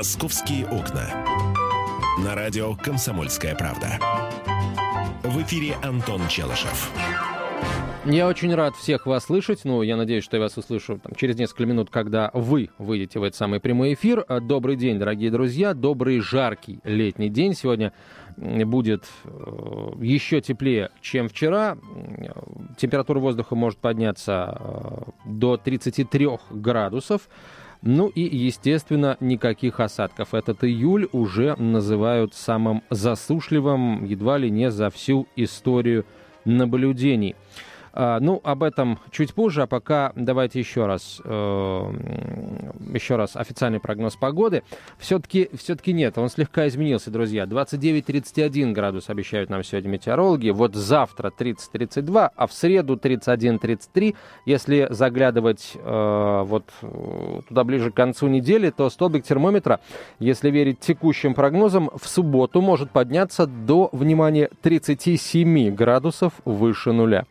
«Московские окна». На радио «Комсомольская правда». В эфире Антон Челышев. Я очень рад всех вас слышать. Ну, я надеюсь, что я вас услышу там, через несколько минут, когда вы выйдете в этот самый прямой эфир. Э, добрый день, дорогие друзья. Добрый жаркий летний день. Сегодня будет э, еще теплее, чем вчера. Температура воздуха может подняться э, до 33 градусов. Ну и, естественно, никаких осадков. Этот июль уже называют самым засушливым едва ли не за всю историю наблюдений. А, ну, об этом чуть позже, а пока давайте еще раз, э, еще раз официальный прогноз погоды. Все-таки все нет, он слегка изменился, друзья. 29-31 градус обещают нам сегодня метеорологи. Вот завтра 30-32, а в среду 31-33. Если заглядывать э, вот туда ближе к концу недели, то столбик термометра, если верить текущим прогнозам, в субботу может подняться до, внимания, 37 градусов выше нуля.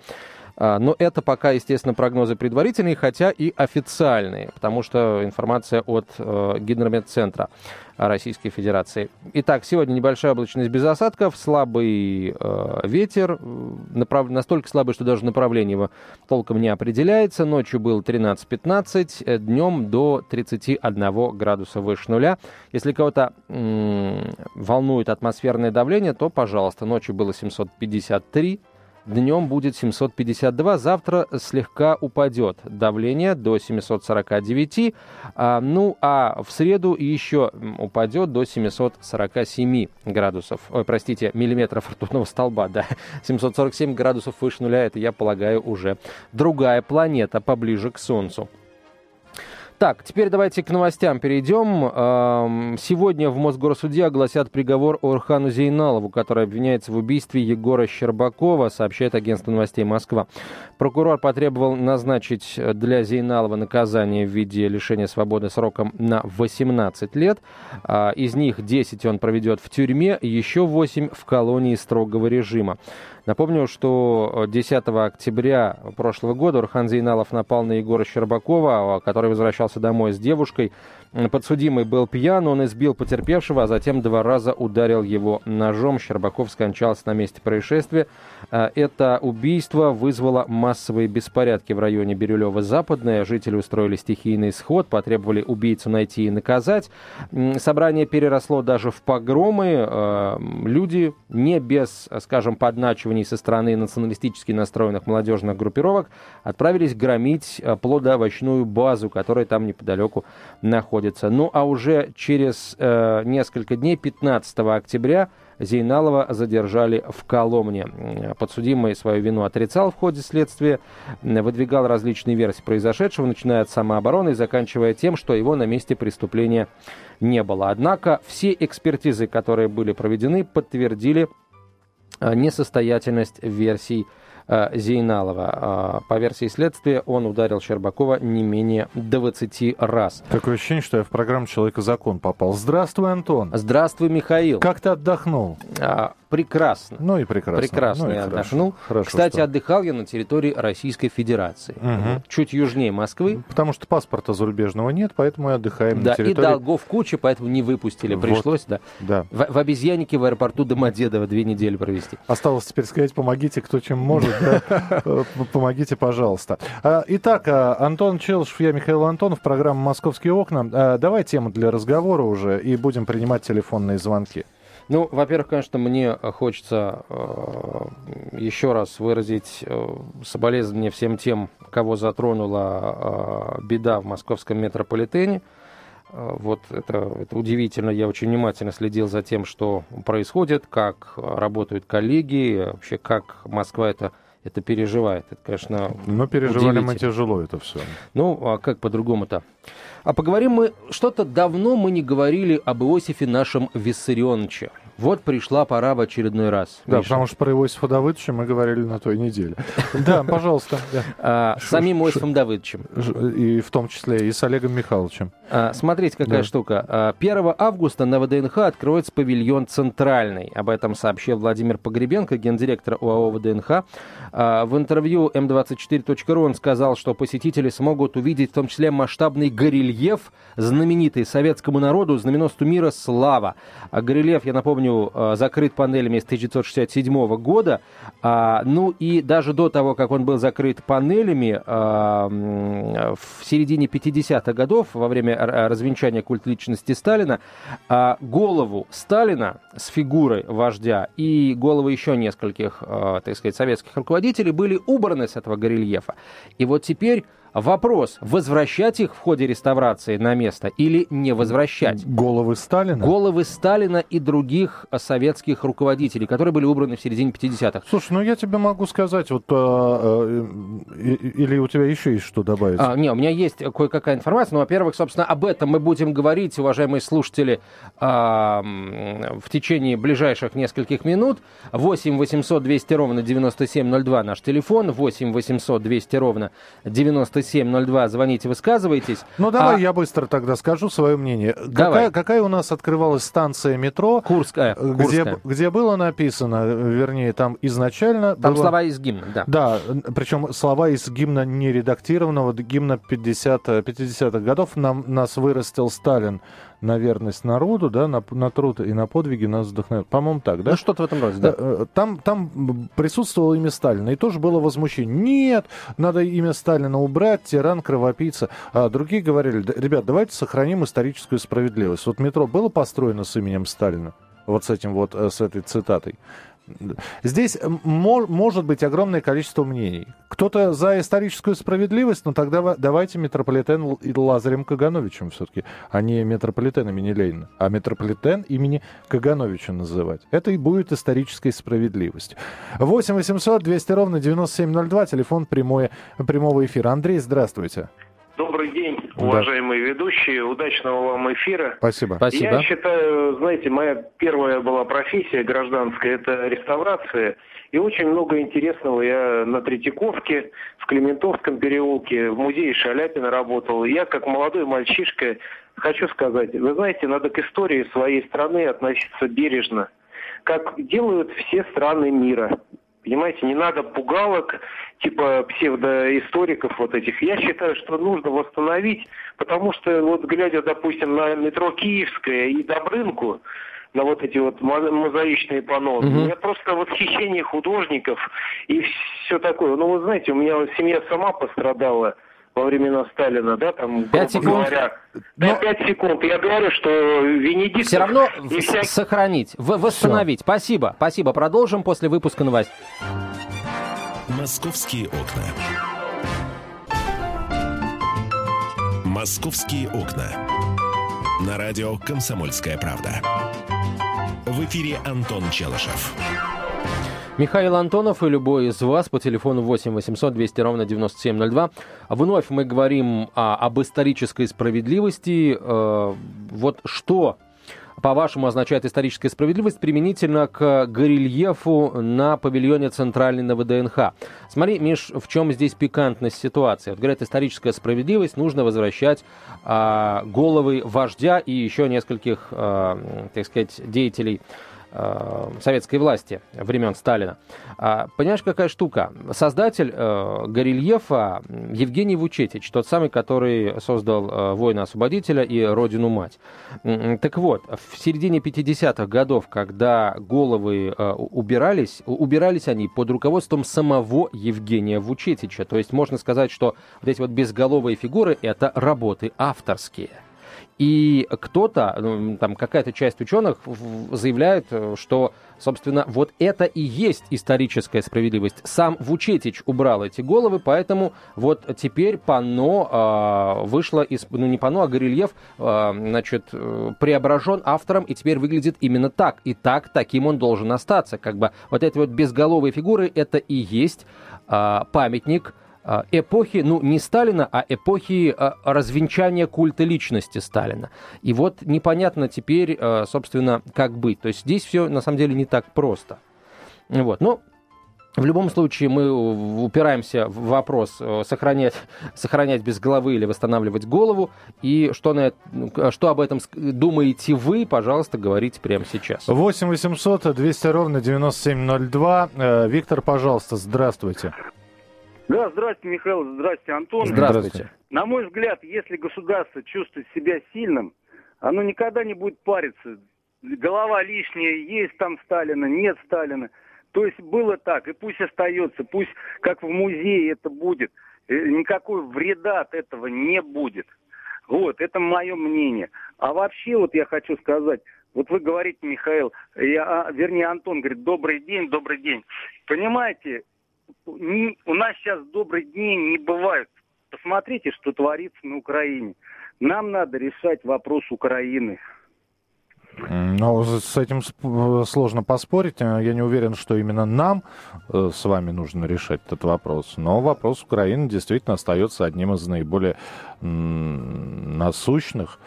А, но это пока, естественно, прогнозы предварительные, хотя и официальные, потому что информация от э, Гидрометцентра Российской Федерации. Итак, сегодня небольшая облачность без осадков, слабый э, ветер, направ... настолько слабый, что даже направление его толком не определяется. Ночью был 13-15, э, днем до 31 градуса выше нуля. Если кого-то волнует атмосферное давление, то, пожалуйста, ночью было 753 Днем будет 752, завтра слегка упадет. Давление до 749, а, ну а в среду еще упадет до 747 градусов, ой, простите, миллиметров ртутного столба, да, 747 градусов выше нуля, это, я полагаю, уже другая планета поближе к Солнцу. Так, теперь давайте к новостям перейдем. Сегодня в Мосгорсуде огласят приговор Орхану Зейналову, который обвиняется в убийстве Егора Щербакова, сообщает агентство новостей Москва. Прокурор потребовал назначить для Зейналова наказание в виде лишения свободы сроком на 18 лет. А, из них 10 он проведет в тюрьме, еще 8 в колонии строгого режима. Напомню, что 10 октября прошлого года Урхан Зейналов напал на Егора Щербакова, который возвращался домой с девушкой. Подсудимый был пьян, он избил потерпевшего, а затем два раза ударил его ножом. Щербаков скончался на месте происшествия. А, это убийство вызвало массовые беспорядки в районе Бирюлево-Западное. Жители устроили стихийный сход, потребовали убийцу найти и наказать. Собрание переросло даже в погромы. А, люди не без, скажем, подначиваний со стороны националистически настроенных молодежных группировок отправились громить а, плодоовощную базу, которая там неподалеку находится находится. Ну а уже через э, несколько дней, 15 октября, Зейналова задержали в Коломне. Подсудимый свою вину отрицал в ходе следствия, выдвигал различные версии произошедшего, начиная от самообороны и заканчивая тем, что его на месте преступления не было. Однако все экспертизы, которые были проведены, подтвердили э, несостоятельность версий Зейналова. Э, по версии следствия, он ударил Щербакова не менее 20 раз. Такое ощущение, что я в программу «Человек и закон» попал. Здравствуй, Антон. Здравствуй, Михаил. Как ты отдохнул? Прекрасно. Ну и прекрасно. Прекрасно ну и я хорошо. отдохнул. Хорошо, Кстати, что... отдыхал я на территории Российской Федерации. Угу. Чуть южнее Москвы. Потому что паспорта зарубежного нет, поэтому и отдыхаем да, на территории... и долгов куча, поэтому не выпустили. Вот. Пришлось, да. да. В, в обезьяннике в аэропорту Домодедово две недели провести. Осталось теперь сказать, помогите, кто чем может. Помогите, пожалуйста. А, итак, а, Антон Челшев, я Михаил Антонов, программа «Московские окна». А, давай тему для разговора уже и будем принимать телефонные звонки. Ну, во-первых, конечно, мне хочется э, еще раз выразить э, соболезнования всем тем, кого затронула э, беда в московском метрополитене. Э, вот это, это удивительно. Я очень внимательно следил за тем, что происходит, как работают коллеги, вообще как Москва это это переживает. Это, конечно, Но переживали мы тяжело это все. Ну, а как по-другому-то? А поговорим мы... Что-то давно мы не говорили об Иосифе нашем Виссарионовиче. Вот пришла пора в очередной раз. Да, Миша. потому что про Иосифа Давыдовича мы говорили на той неделе. Да, пожалуйста. А, самим Иосифом Давыдовичем. И в том числе и с Олегом Михайловичем. А, смотрите, какая штука. А, 1 августа на ВДНХ откроется павильон «Центральный». Об этом сообщил Владимир Погребенко, гендиректор УАО ВДНХ. А, В интервью М24.ру он сказал, что посетители смогут увидеть в том числе масштабный горельеф, знаменитый советскому народу, знаменосцу мира «Слава». А Горельеф, я напомню, а, закрыт панелями с 1967 года. А, Ну и даже до того, как он был закрыт панелями, м, в середине 50-х годов, во время р- развенчания культ личности Сталина, а, голову Сталина с фигурой вождя и головы еще нескольких, так сказать, советских руководителей были убраны с этого горельефа. И вот теперь вопрос, возвращать их в ходе реставрации на место или не возвращать? Головы Сталина? Головы Сталина и других советских руководителей, которые были убраны в середине 50-х. Слушай, ну я тебе могу сказать, вот, а, а, или у тебя еще есть что добавить? А, не, у меня есть кое-какая информация. Ну, во-первых, собственно, об этом мы будем говорить, уважаемые слушатели, а, в течение ближайших нескольких минут. 8 800 200 ровно 9702 наш телефон. 8 800 200 ровно 9702. Звоните, высказывайтесь. Ну давай А, я быстро тогда скажу свое мнение. Давай. Какая, какая у нас открывалась станция метро, Курская. где, Курская. где было написано, вернее, там изначально... Там было- слова из гимна, да. Да, причем слова из гимна нередактированного, гимна 50, 50-х годов. Нам, нас вырастил Сталин на верность народу, да, на, на труд и на подвиги нас вдохновляет. По-моему, так, да? Ну, что-то в этом роде, да. Да, э, Там, там присутствовало имя Сталина, и тоже было возмущение. Нет, надо имя Сталина убрать, тиран, кровопийца. А другие говорили, «Да, ребят, давайте сохраним историческую справедливость. Вот метро было построено с именем Сталина, вот с этим вот, э, с этой цитатой. Здесь м, мо- может быть огромное количество мнений. Кто-то за историческую справедливость, но тогда ва- давайте метрополитен Лазарем Кагановичем все-таки, а не метрополитен имени Ленина, а метрополитен имени Кагановича называть. Это и будет исторической справедливостью. 8 800 200 ровно 9702, телефон прямое, прямого эфира. Андрей, здравствуйте. Добрый день, Да. уважаемые ведущие. Удачного вам эфира. Спасибо. Спасибо. Я считаю, знаете, моя первая была профессия гражданская, это реставрация. И очень много интересного я на Третьяковке, в Клементовском переулке, в музее Шаляпина работал. И Я, как молодой мальчишка, хочу сказать, вы знаете, надо к истории своей страны относиться бережно, как делают все страны мира. Понимаете, не надо пугалок, типа псевдоисториков вот этих. Я считаю, что нужно восстановить, потому что вот глядя, допустим, на метро Киевское и Добрынку, на вот эти вот мо- мозаичные панно, Мгм. у меня просто восхищение художников и все такое. Ну, вы знаете, у меня семья сама пострадала во времена Сталина, да, там, Пять секунд. говоря. Но- Да, пять секунд. Я говорю, что Венедиктов... Все равно и в- всякие- сохранить, в- восстановить. Спасибо, спасибо. Продолжим после выпуска новостей. Московские окна. Московские окна. На радио «Комсомольская правда». В эфире Антон Челышев. Михаил Антонов и любой из вас по телефону 8 800 200 ровно 9702. Вновь мы говорим а, об исторической справедливости. Э, вот что, по-вашему, означает историческая справедливость применительно к горельефу на павильоне центральный на ВДНХ? Смотри, Миш, в чем здесь пикантность ситуации? Вот говорят, историческая справедливость, нужно возвращать а, головы вождя и еще нескольких, а, так сказать, деятелей э, советской власти времен Сталина. А, понимаешь, какая штука? Создатель э, горельефа Евгений Вучетич, тот самый, который создал э, «Воина-освободителя» и «Родину мать». М, м, Так вот, в середине 50-х годов, когда головы э, убирались, убирались они под руководством самого Евгения Вучетича. То есть можно сказать, что вот эти вот безголовые фигуры — это работы авторские. И кто-то, ну, там какая-то часть ученых заявляет, э, что, собственно, вот это и есть историческая справедливость. Сам Вучетич убрал эти головы, поэтому вот теперь панно а, вышло из, ну не панно, а горельеф, а, значит, э, преображен автором и теперь выглядит именно так. И так, таким он должен остаться. Как бы вот эти вот безголовые фигуры, это и есть а, памятник эпохи, ну, не Сталина, а эпохи а, развенчания культа личности Сталина. И вот непонятно теперь, а, собственно, как быть. То есть здесь все, на самом деле, не так просто. Вот. Но в любом случае мы упираемся в вопрос э, сохранять, сохранять без головы или восстанавливать голову. И что, на, это, что об этом думаете вы, пожалуйста, говорите прямо сейчас. 8 800 200 ровно 9702. Э, Виктор, пожалуйста, здравствуйте. Да, здравствуйте, Михаил, здравствуйте, Антон. Здравствуйте. На мой взгляд, если государство чувствует себя сильным, оно никогда не будет париться. Голова лишняя, есть там Сталина, нет Сталина. То есть было так, и пусть остается, пусть как в музее это будет. Э, никакой вреда от этого не будет. Вот, это мое мнение. А вообще вот я хочу сказать, вот вы говорите, Михаил, я, а, вернее, Антон говорит, добрый день, добрый день. Понимаете, не, у нас сейчас добрые дни не бывают. Посмотрите, что творится на Украине. Нам надо решать вопрос Украины. Ну, с этим сложно поспорить. Я не уверен, что именно нам э, с вами нужно решать этот вопрос. Но вопрос Украины действительно остается одним из наиболее насущных.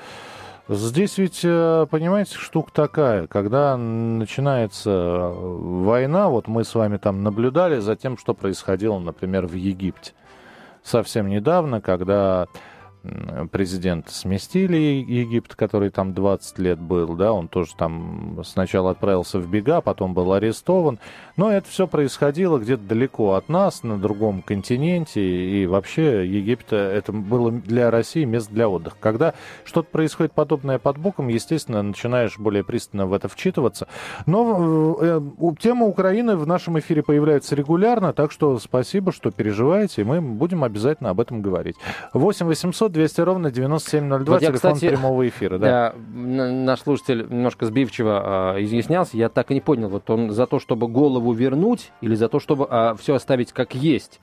Здесь ведь, э, понимаете, штука такая, когда начинается война, вот мы с вами там наблюдали за тем, что происходило, например, в Египте. Совсем недавно, когда президент сместили Египет, который там 20 лет был, да, он тоже там сначала отправился в бега, потом был арестован, но это все происходило где-то далеко от нас, на другом континенте, и вообще Египет это было для России место для отдыха. Когда что-то происходит подобное под боком, естественно, начинаешь более пристально в это вчитываться. Но э, тема Украины в нашем эфире появляется регулярно, так что спасибо, что переживаете, и мы будем обязательно об этом говорить. 8 800 200 ровно 9702, вот телефон кстати, прямого эфира. Да. наш слушатель немножко сбивчиво э, изъяснялся, я так и не понял, вот он за то, чтобы голову вернуть или за то, чтобы э, а, все оставить как есть.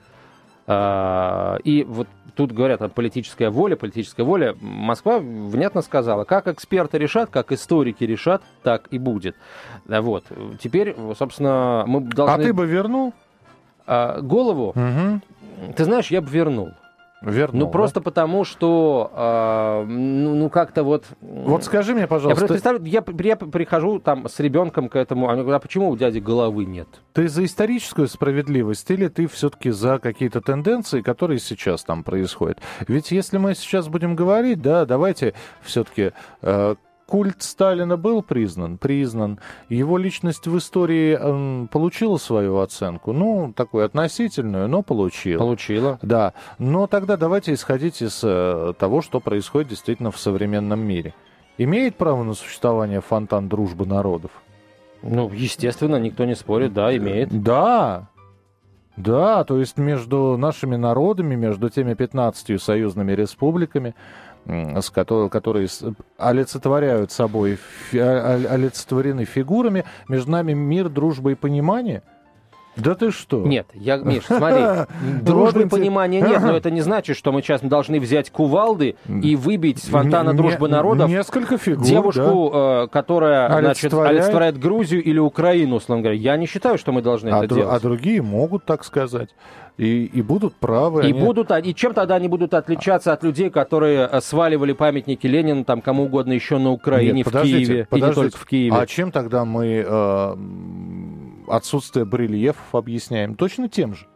Э, и вот тут говорят о политической воле, политическая воля. Москва внятно сказала, как эксперты решат, как историки решат, так и будет. Вот. Теперь, собственно, мы должны... А ты бы вернул? Голову? Угу. Ты знаешь, я бы вернул. Вернул, ну, да? просто потому, что, э, ну, ну, как-то вот... Вот скажи мне, пожалуйста... Я, представляю, я, я прихожу там с ребенком к этому, они говорят, а почему у дяди головы нет? Ты за историческую справедливость или ты все-таки за какие-то тенденции, которые сейчас там происходят? Ведь если мы сейчас будем говорить, да, давайте все-таки э, культ Сталина был признан? Признан. Его личность в истории э, получила свою оценку? Ну, такую относительную, но получила. Получила. Да. Но тогда давайте исходить из э, того, что происходит действительно в современном мире. Имеет право на существование фонтан дружбы народов? Ну, естественно, никто не спорит, да, имеет. Да, да, то есть между нашими народами, между теми 15 союзными республиками, с которой, которые олицетворяют собой, олицетворены фигурами, между нами мир, дружба и понимание – да ты что? Нет, я, Миш, смотри, дружбы понимания нет, но это не значит, что мы сейчас должны взять кувалды и выбить с фонтана дружбы народов несколько фигур, девушку, да. Э, которая значит, олицетворяет Грузию или Украину, условно говоря. Я не считаю, что мы должны а это делать. А другие могут так сказать. И, и будут правы. И, они... будут, и чем тогда они будут отличаться от людей, которые э, сваливали памятники Ленину, там, кому угодно еще на Украине, Нет, в Киеве, подождите. и не только в Киеве? А чем тогда мы э, отсутствие барельефов объясняем? Точно тем же.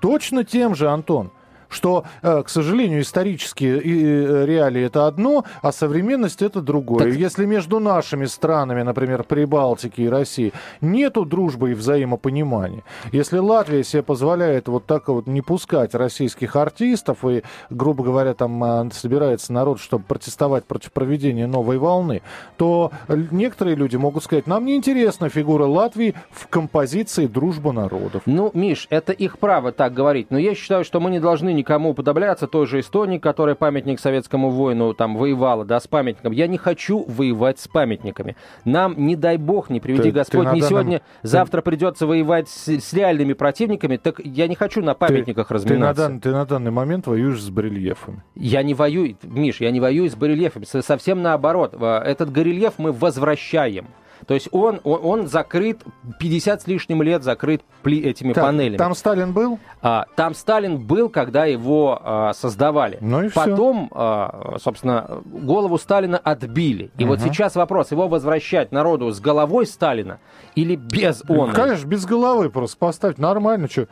Точно тем же, Антон что, э, к сожалению, исторические э, реалии это одно, а современность это другое. Так... Если между нашими странами, например, Прибалтики и России, нету дружбы и взаимопонимания, если Латвия себе позволяет вот так вот не пускать российских артистов и, грубо говоря, там а, собирается народ, чтобы протестовать против проведения новой волны, то некоторые люди могут сказать, нам не интересна фигура Латвии в композиции «Дружба народов». Ну, Миш, это их право так говорить, но я считаю, что мы не должны никому уподобляться той же Эстонии, которая памятник советскому воину там воевала, да, с памятником. Я не хочу воевать с памятниками. Нам, не дай бог, не приведи ты, Господь, ты не сегодня, ты... завтра придется воевать с, с реальными противниками, так я не хочу на памятниках ты, разминаться. Ты на, дан, ты на данный момент воюешь с барельефами. Я не воюю, Миш, я не воюю с барельефами, совсем наоборот. Этот горельеф мы возвращаем. То есть он, он, он закрыт, 50 с лишним лет закрыт пли, этими Так, панелями. Там Сталин был? А, там Сталин был, когда его а, создавали. Ну и. Потом, а, собственно, голову Сталина отбили. И вот сейчас вопрос, его возвращать народу с головой Сталина или без он? Конечно, без головы просто поставить. Нормально, что.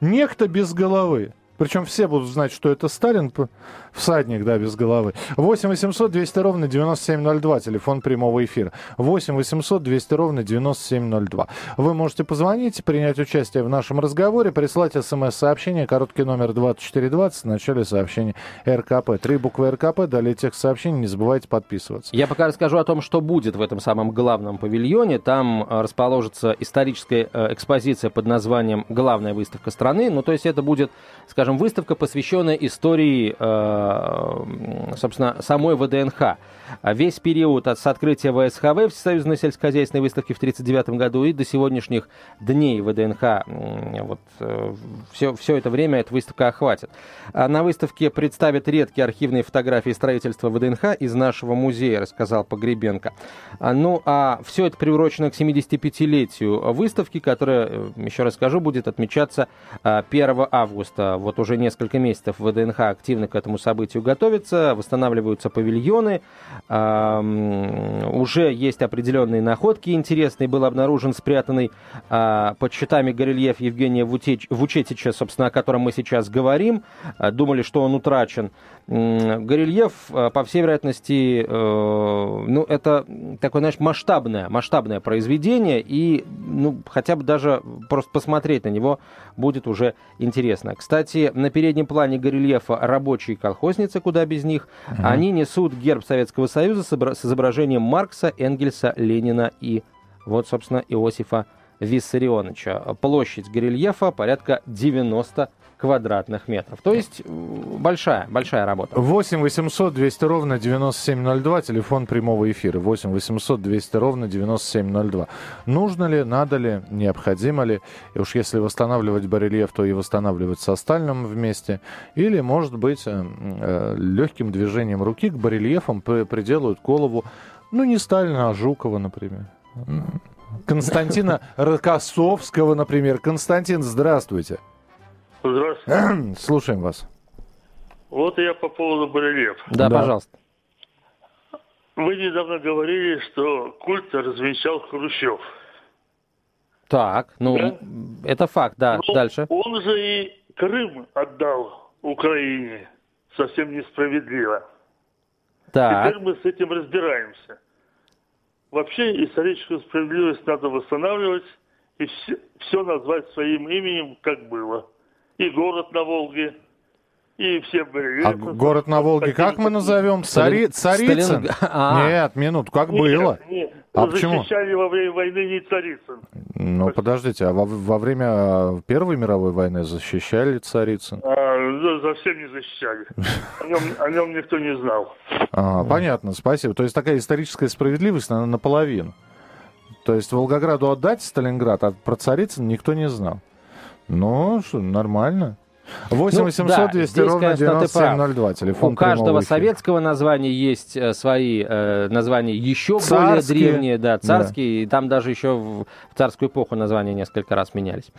Некто без головы. Причем все будут знать, что это Сталин, всадник, да, без головы. 8 800 200 ровно 9702, телефон прямого эфира. 8 800 200 ровно 9702. Вы можете позвонить, принять участие в нашем разговоре, прислать смс-сообщение, короткий номер 2420, в начале сообщения РКП. Три буквы РКП, далее тех сообщений, не забывайте подписываться. Я пока расскажу о том, что будет в этом самом главном павильоне. Там э, расположится историческая э, экспозиция под названием «Главная выставка страны». Ну, то есть это будет, скажем, выставка, посвященная истории, э, собственно, самой ВДНХ. А Весь период от с открытия ВСХВ, Всесоюзной сельскохозяйственной выставки в 1939 году и до сегодняшних дней ВДНХ, вот все, все это время эта выставка охватит. А На выставке представят редкие архивные фотографии строительства ВДНХ из нашего музея, рассказал Погребенко. А, Ну, а все это приурочено к 75-летию выставки, которая, э, еще раз скажу, будет отмечаться а, 1 августа. Вот уже несколько месяцев ВДНХ активно к этому событию готовится, восстанавливаются павильоны, уже есть определенные находки интересные. Был обнаружен спрятанный а, под щитами горельеф Евгения Вучетича, собственно, о котором мы сейчас говорим. А, Думали, что он утрачен. Горельеф, а, по всей вероятности, э, ну, это такое, знаешь, масштабное, масштабное произведение, и, ну, хотя бы даже просто посмотреть на него будет уже интересно. Кстати, на переднем плане горельефа рабочие колхозницы, куда без них, они несут герб Советского Союза с изображением Маркса, Энгельса, Ленина и, вот, собственно, Иосифа Виссарионовича. Площадь горельефа порядка 90 квадратных метров. То есть м, большая, большая работа. 8 800 200 ровно 9702, телефон прямого эфира. 8 800 200 ровно 9702. Нужно ли, надо ли, необходимо ли? И уж если восстанавливать барельеф, то и восстанавливать со Сталином вместе. Или, может быть, легким движением руки к барельефам при- приделают голову, ну, не Сталина, а Жукова, например. Константина Рокоссовского, например. Константин, здравствуйте. Здравствуйте. Слушаем вас. Вот я по поводу барельефа. Да, Да. пожалуйста. Вы недавно говорили, что культ развенчал Хрущев. Так, ну, Да? это факт, да. Но Дальше. Он же и Крым отдал Украине совсем несправедливо. Так, Теперь мы с этим разбираемся. Вообще историческую справедливость надо восстанавливать и все, назвать своим именем, как было. И город на Волге, и все барельефы. А город на Волге как мы назовем? Цари... Сталин- Царицын? Сталинг- А. Нет, минут, как Нет, было. нет, А почему? защищали во время войны не Царицын. Ну, подождите, а во, во время э, Первой мировой войны защищали Царицын? А, совсем не защищали. О нем, о нем никто не знал. А, понятно, спасибо. То есть такая историческая справедливость, она наполовину. То есть Волгограду отдать Сталинград, а про Царицын никто не знал. Что, нормально. 8 Ну, 800 да, 200 здесь, ровно конечно, ты прав. 9702, телефон у каждого эфира. советского названия есть э, свои э, названия еще более Царские. древние, да, царские, и там даже еще в, царскую эпоху названия несколько раз менялись.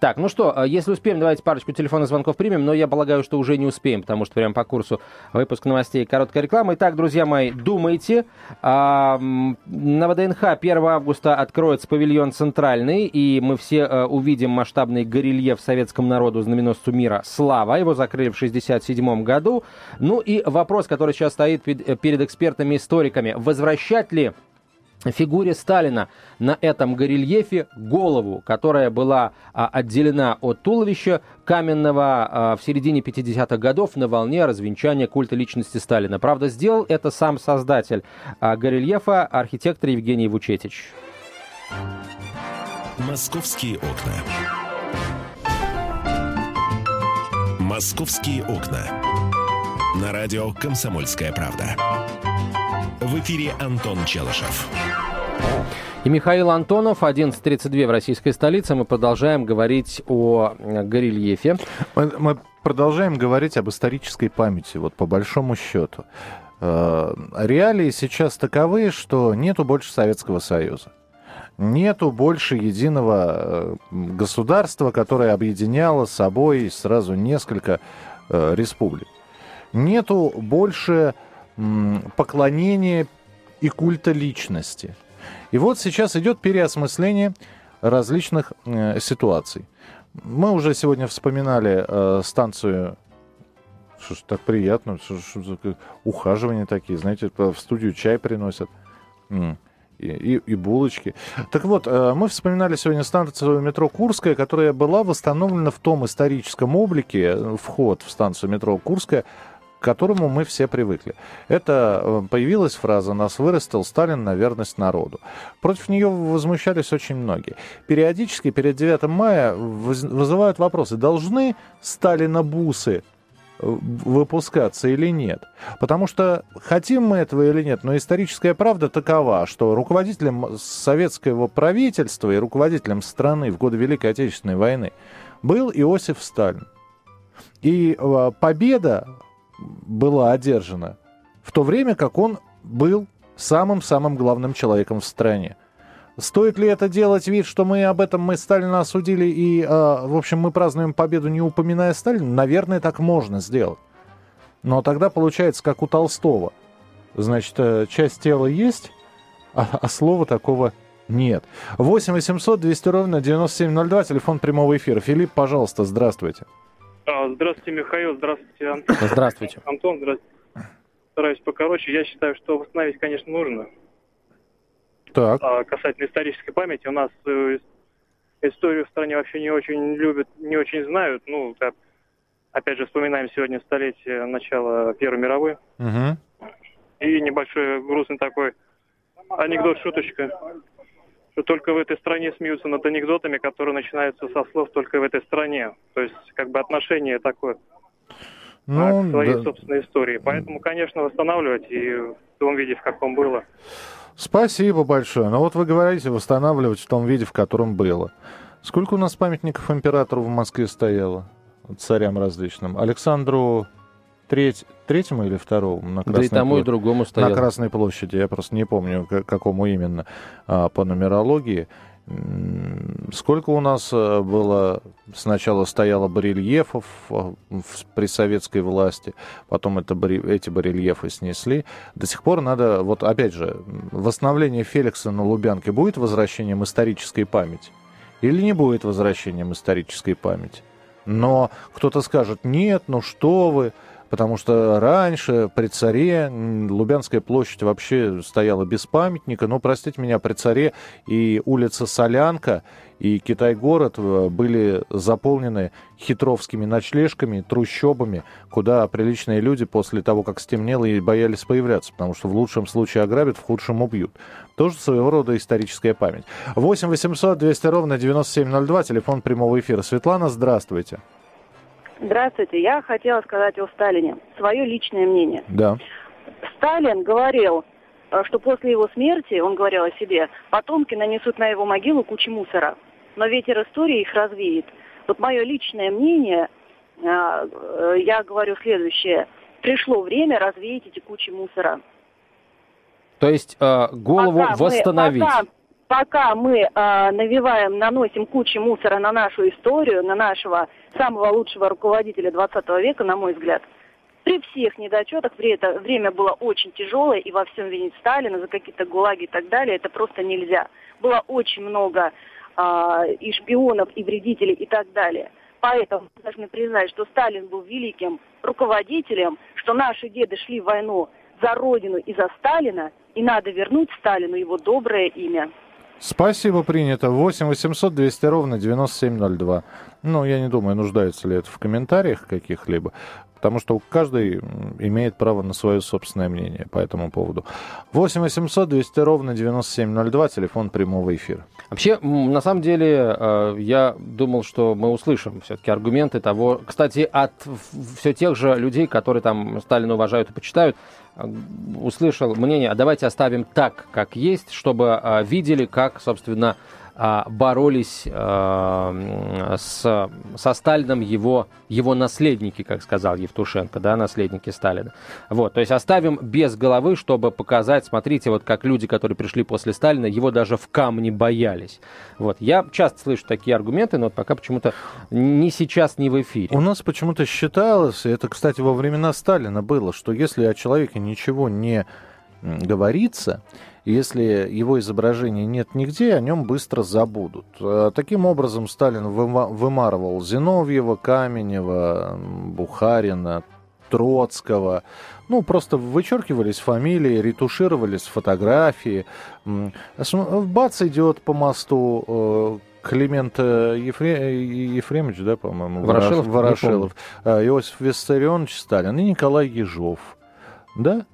Так, ну что, э, если успеем, давайте парочку телефонных звонков примем, но я полагаю, что уже не успеем, потому что прямо по курсу выпуск новостей и короткая реклама. Итак, друзья мои, думайте. М, на ВДНХ 1 августа откроется павильон центральный, и мы все э, увидим масштабный горельеф советскому народу, знаменосцу мира «Слава». Его закрыли в 1967 году. Ну и вопрос, который сейчас стоит э, перед экспертами-историками. Возвращать ли фигуре Сталина на этом горельефе голову, которая была а, отделена от туловища каменного а, в середине 50-х годов на волне развенчания культа личности Сталина. Правда, сделал это сам создатель а, горельефа, архитектор Евгений Вучетич. Московские окна. Московские окна. На радио «Комсомольская правда». В эфире Антон Челышев. И Михаил Антонов, 11.32 в российской столице. Мы продолжаем говорить о э, горельефе. Мы, мы продолжаем говорить об исторической памяти, вот по большому счету. Э, реалии сейчас таковы, что нету больше Советского Союза. Нету больше единого э, государства, которое объединяло собой сразу несколько э, республик. Нету больше поклонения и культа личности. И вот сейчас идет переосмысление различных э, ситуаций. Мы уже сегодня вспоминали э, станцию что ж так приятно, что, что, ухаживания такие, знаете, в студию чай приносят. И, и, и булочки. Так вот, э, мы вспоминали сегодня станцию метро Курская, которая была восстановлена в том историческом облике, э, вход в станцию метро Курская, к которому мы все привыкли. Это э, появилась фраза «Нас вырастил Сталин на верность народу». Против нее возмущались очень многие. Периодически перед 9 мая вызывают вопросы, должны Сталина бусы выпускаться или нет. Потому что хотим мы этого или нет, но историческая правда такова, что руководителем советского правительства и руководителем страны в годы Великой Отечественной войны был Иосиф Сталин. И э, победа была одержана в то время, как он был самым-самым главным человеком в стране. Стоит ли это делать вид, что мы об этом мы Сталина осудили и, э, в общем, мы празднуем победу, не упоминая Сталина? Наверное, так можно сделать. Но тогда получается, как у Толстого. Значит, э, часть тела есть, а, а слова такого нет. 8 800 200 ровно 9702, телефон прямого эфира. Филипп, пожалуйста, здравствуйте. А, здравствуйте, Михаил, здравствуйте, Антон. Здравствуйте. Антон, здравствуйте. Стараюсь покороче. Я считаю, что восстановить, конечно, нужно. Так. А, касательно исторической памяти, у нас э, историю в стране вообще не очень любят, не очень знают. Ну, как, опять же, вспоминаем сегодня столетие начала Первой мировой. Угу. И небольшой грустный такой анекдот, шуточка, что только в этой стране смеются над анекдотами, которые начинаются со слов «только в этой стране». То есть, как бы отношение такое ну, к своей да. собственной истории. Поэтому, конечно, восстанавливать и в том виде, в каком было. Спасибо большое. Но ну, вот вы говорите восстанавливать в том виде, в котором было. Сколько у нас памятников императору в Москве стояло? Царям различным. Александру треть, третьему или второму? На Красной да и тому, и другому стояло. На Красной площади. Я просто не помню, к какому именно а, по нумерологии. Сколько у нас э, было, сначала стояло барельефов э, при советской власти, потом это, эти барельефы снесли. До сих пор надо, вот опять же, восстановление Феликса на Лубянке будет возвращением исторической памяти? Или не будет возвращением исторической памяти? Но кто-то скажет, нет, ну что вы, потому что раньше при царе Лубянская площадь вообще стояла без памятника, но, простите меня, при царе и улица Солянка, и Китай-город э, были заполнены хитровскими ночлежками, трущобами, куда приличные люди после того, как стемнело, и боялись появляться, потому что в лучшем случае ограбят, в худшем убьют. Тоже своего рода историческая память. 8 800 200 ровно 9702, телефон прямого эфира. Светлана, здравствуйте. Здравствуйте. Я хотела сказать о Сталине. Свое личное мнение. Да. Сталин говорил, э, что после его смерти, он говорил о себе, потомки нанесут на его могилу кучу мусора. Но ветер истории их развеет. Вот мое личное мнение, э, э, я говорю следующее. Пришло время развеять эти кучи мусора. То есть голову пока восстановить. Мы, пока, пока мы э, навиваем, наносим кучу мусора на нашу историю, на нашего самого лучшего руководителя 20 века, на мой взгляд, при всех недочетах, при это время было очень тяжелое, и во всем винить Сталина за какие-то гулаги и так далее, это просто нельзя. Было очень много э, и шпионов, и вредителей, и так далее. Поэтому мы должны признать, что Сталин был великим руководителем, что наши деды шли в войну за Родину и за Сталина, и надо вернуть Сталину его доброе имя. Спасибо, принято. 8 800 200 ровно 9702. Ну, я не думаю, нуждается ли это в комментариях каких-либо, потому что каждый имеет право на свое собственное мнение по этому поводу. 8 800 200 ровно 9702, телефон прямого эфира. Вообще, на самом деле, э, я думал, что мы услышим все-таки аргументы того, кстати, от все тех же людей, которые там Сталина уважают и почитают, услышал мнение, а давайте оставим так, как есть, чтобы а, видели, как, собственно, боролись а, с, со Сталином его, его наследники, как сказал Евтушенко, да, наследники Сталина. Вот, то есть оставим без головы, чтобы показать, смотрите, вот как люди, которые пришли после Сталина, его даже в камне боялись. Вот, я часто слышу такие аргументы, но вот пока почему-то ни сейчас, ни в эфире. У нас почему-то считалось, это, кстати, во времена Сталина было, что если о человеке ничего не говорится, если его изображения нет нигде, о нем быстро забудут. Э, таким образом, Сталин вымарывал Зиновьева, Каменева, Бухарина, Троцкого. Ну, просто вычеркивались фамилии, ретушировались фотографии. Бац идет по мосту э, Климент Ефре... Ефремович, да, по-моему? Ворошилов. Ворошилов. Э, Иосиф Виссарионович Сталин и Николай Ежов. Да?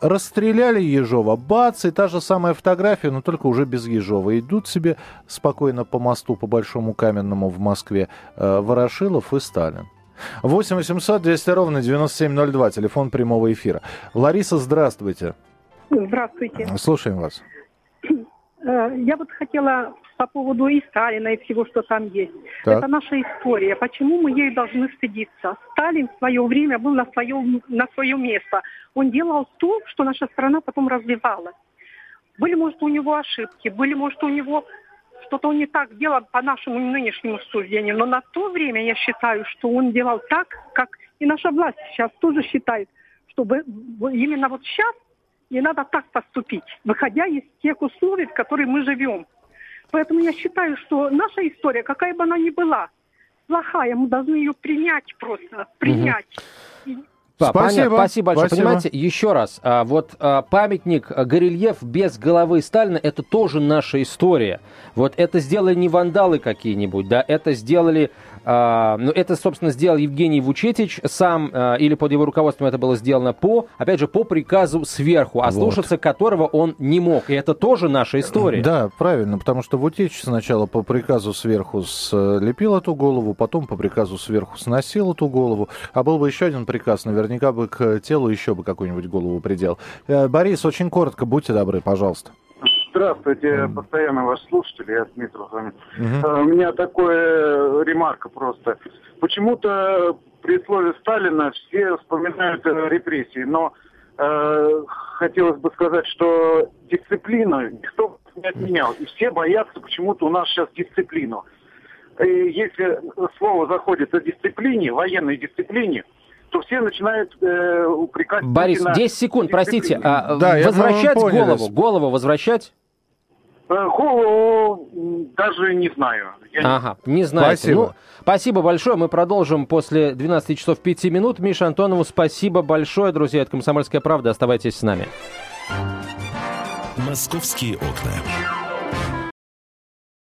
Расстреляли Ежова, бац, и та же самая фотография, но только уже без Ежова. Идут себе спокойно по мосту, по Большому Каменному в Москве э, Ворошилов и Сталин. 8 800 200 ровно 9702, телефон прямого эфира. Лариса, здравствуйте. Здравствуйте. Слушаем вас. Э, я вот хотела по поводу и Сталина, и всего, что там есть. Так. Это наша история. Почему мы ей должны стыдиться? Сталин в свое время был на, своем, на свое место. Он делал то, что наша страна потом развивалась. Были, может, у него ошибки, были, может, у него что-то он не так делал по нашему нынешнему суждению. Но на то время я считаю, что он делал так, как и наша власть сейчас тоже считает, чтобы именно вот сейчас не надо так поступить, выходя из тех условий, в которых мы живем. Поэтому я считаю, что наша история, какая бы она ни была, плохая, мы должны ее принять просто, принять. Угу. Да, спасибо. Понятно, спасибо большое. Спасибо. Понимаете, еще раз, а, вот а, памятник а, горельеф без головы Сталина это тоже наша история. Вот это сделали не вандалы какие-нибудь, да, это сделали а, ну, это, собственно, сделал Евгений Вучетич сам, а, или под его руководством это было сделано по, опять же, по приказу сверху, а слушаться которого он не мог. И это тоже наша история. Да, правильно, потому что Вучетич сначала по приказу сверху слепил эту голову, потом по приказу сверху сносил эту голову, а был бы еще один приказ, наверняка бы к телу еще бы какую-нибудь голову придел. Э, Борис, очень коротко, будьте добры, пожалуйста. Здравствуйте, mm. постоянно ваш слушатель, я Дмитрий вами. Mm-hmm. У меня такое ремарка просто. Почему-то при слове Сталина все вспоминают э, репрессии, но э, хотелось бы сказать, что дисциплину никто не отменял. И все боятся почему-то у нас сейчас дисциплину. И если слово заходит о дисциплине, военной дисциплине, то все начинают э, упрекать... Борис, 10 секунд, простите. А, да, возвращать голову, голову возвращать? Э, даже не знаю. Я ага, не знаю. Спасибо. Ну, спасибо большое. Мы продолжим после 12 часов 5 минут. Миша Антонову спасибо большое, друзья. Это «Комсомольская правда». Оставайтесь с нами. «Московские окна».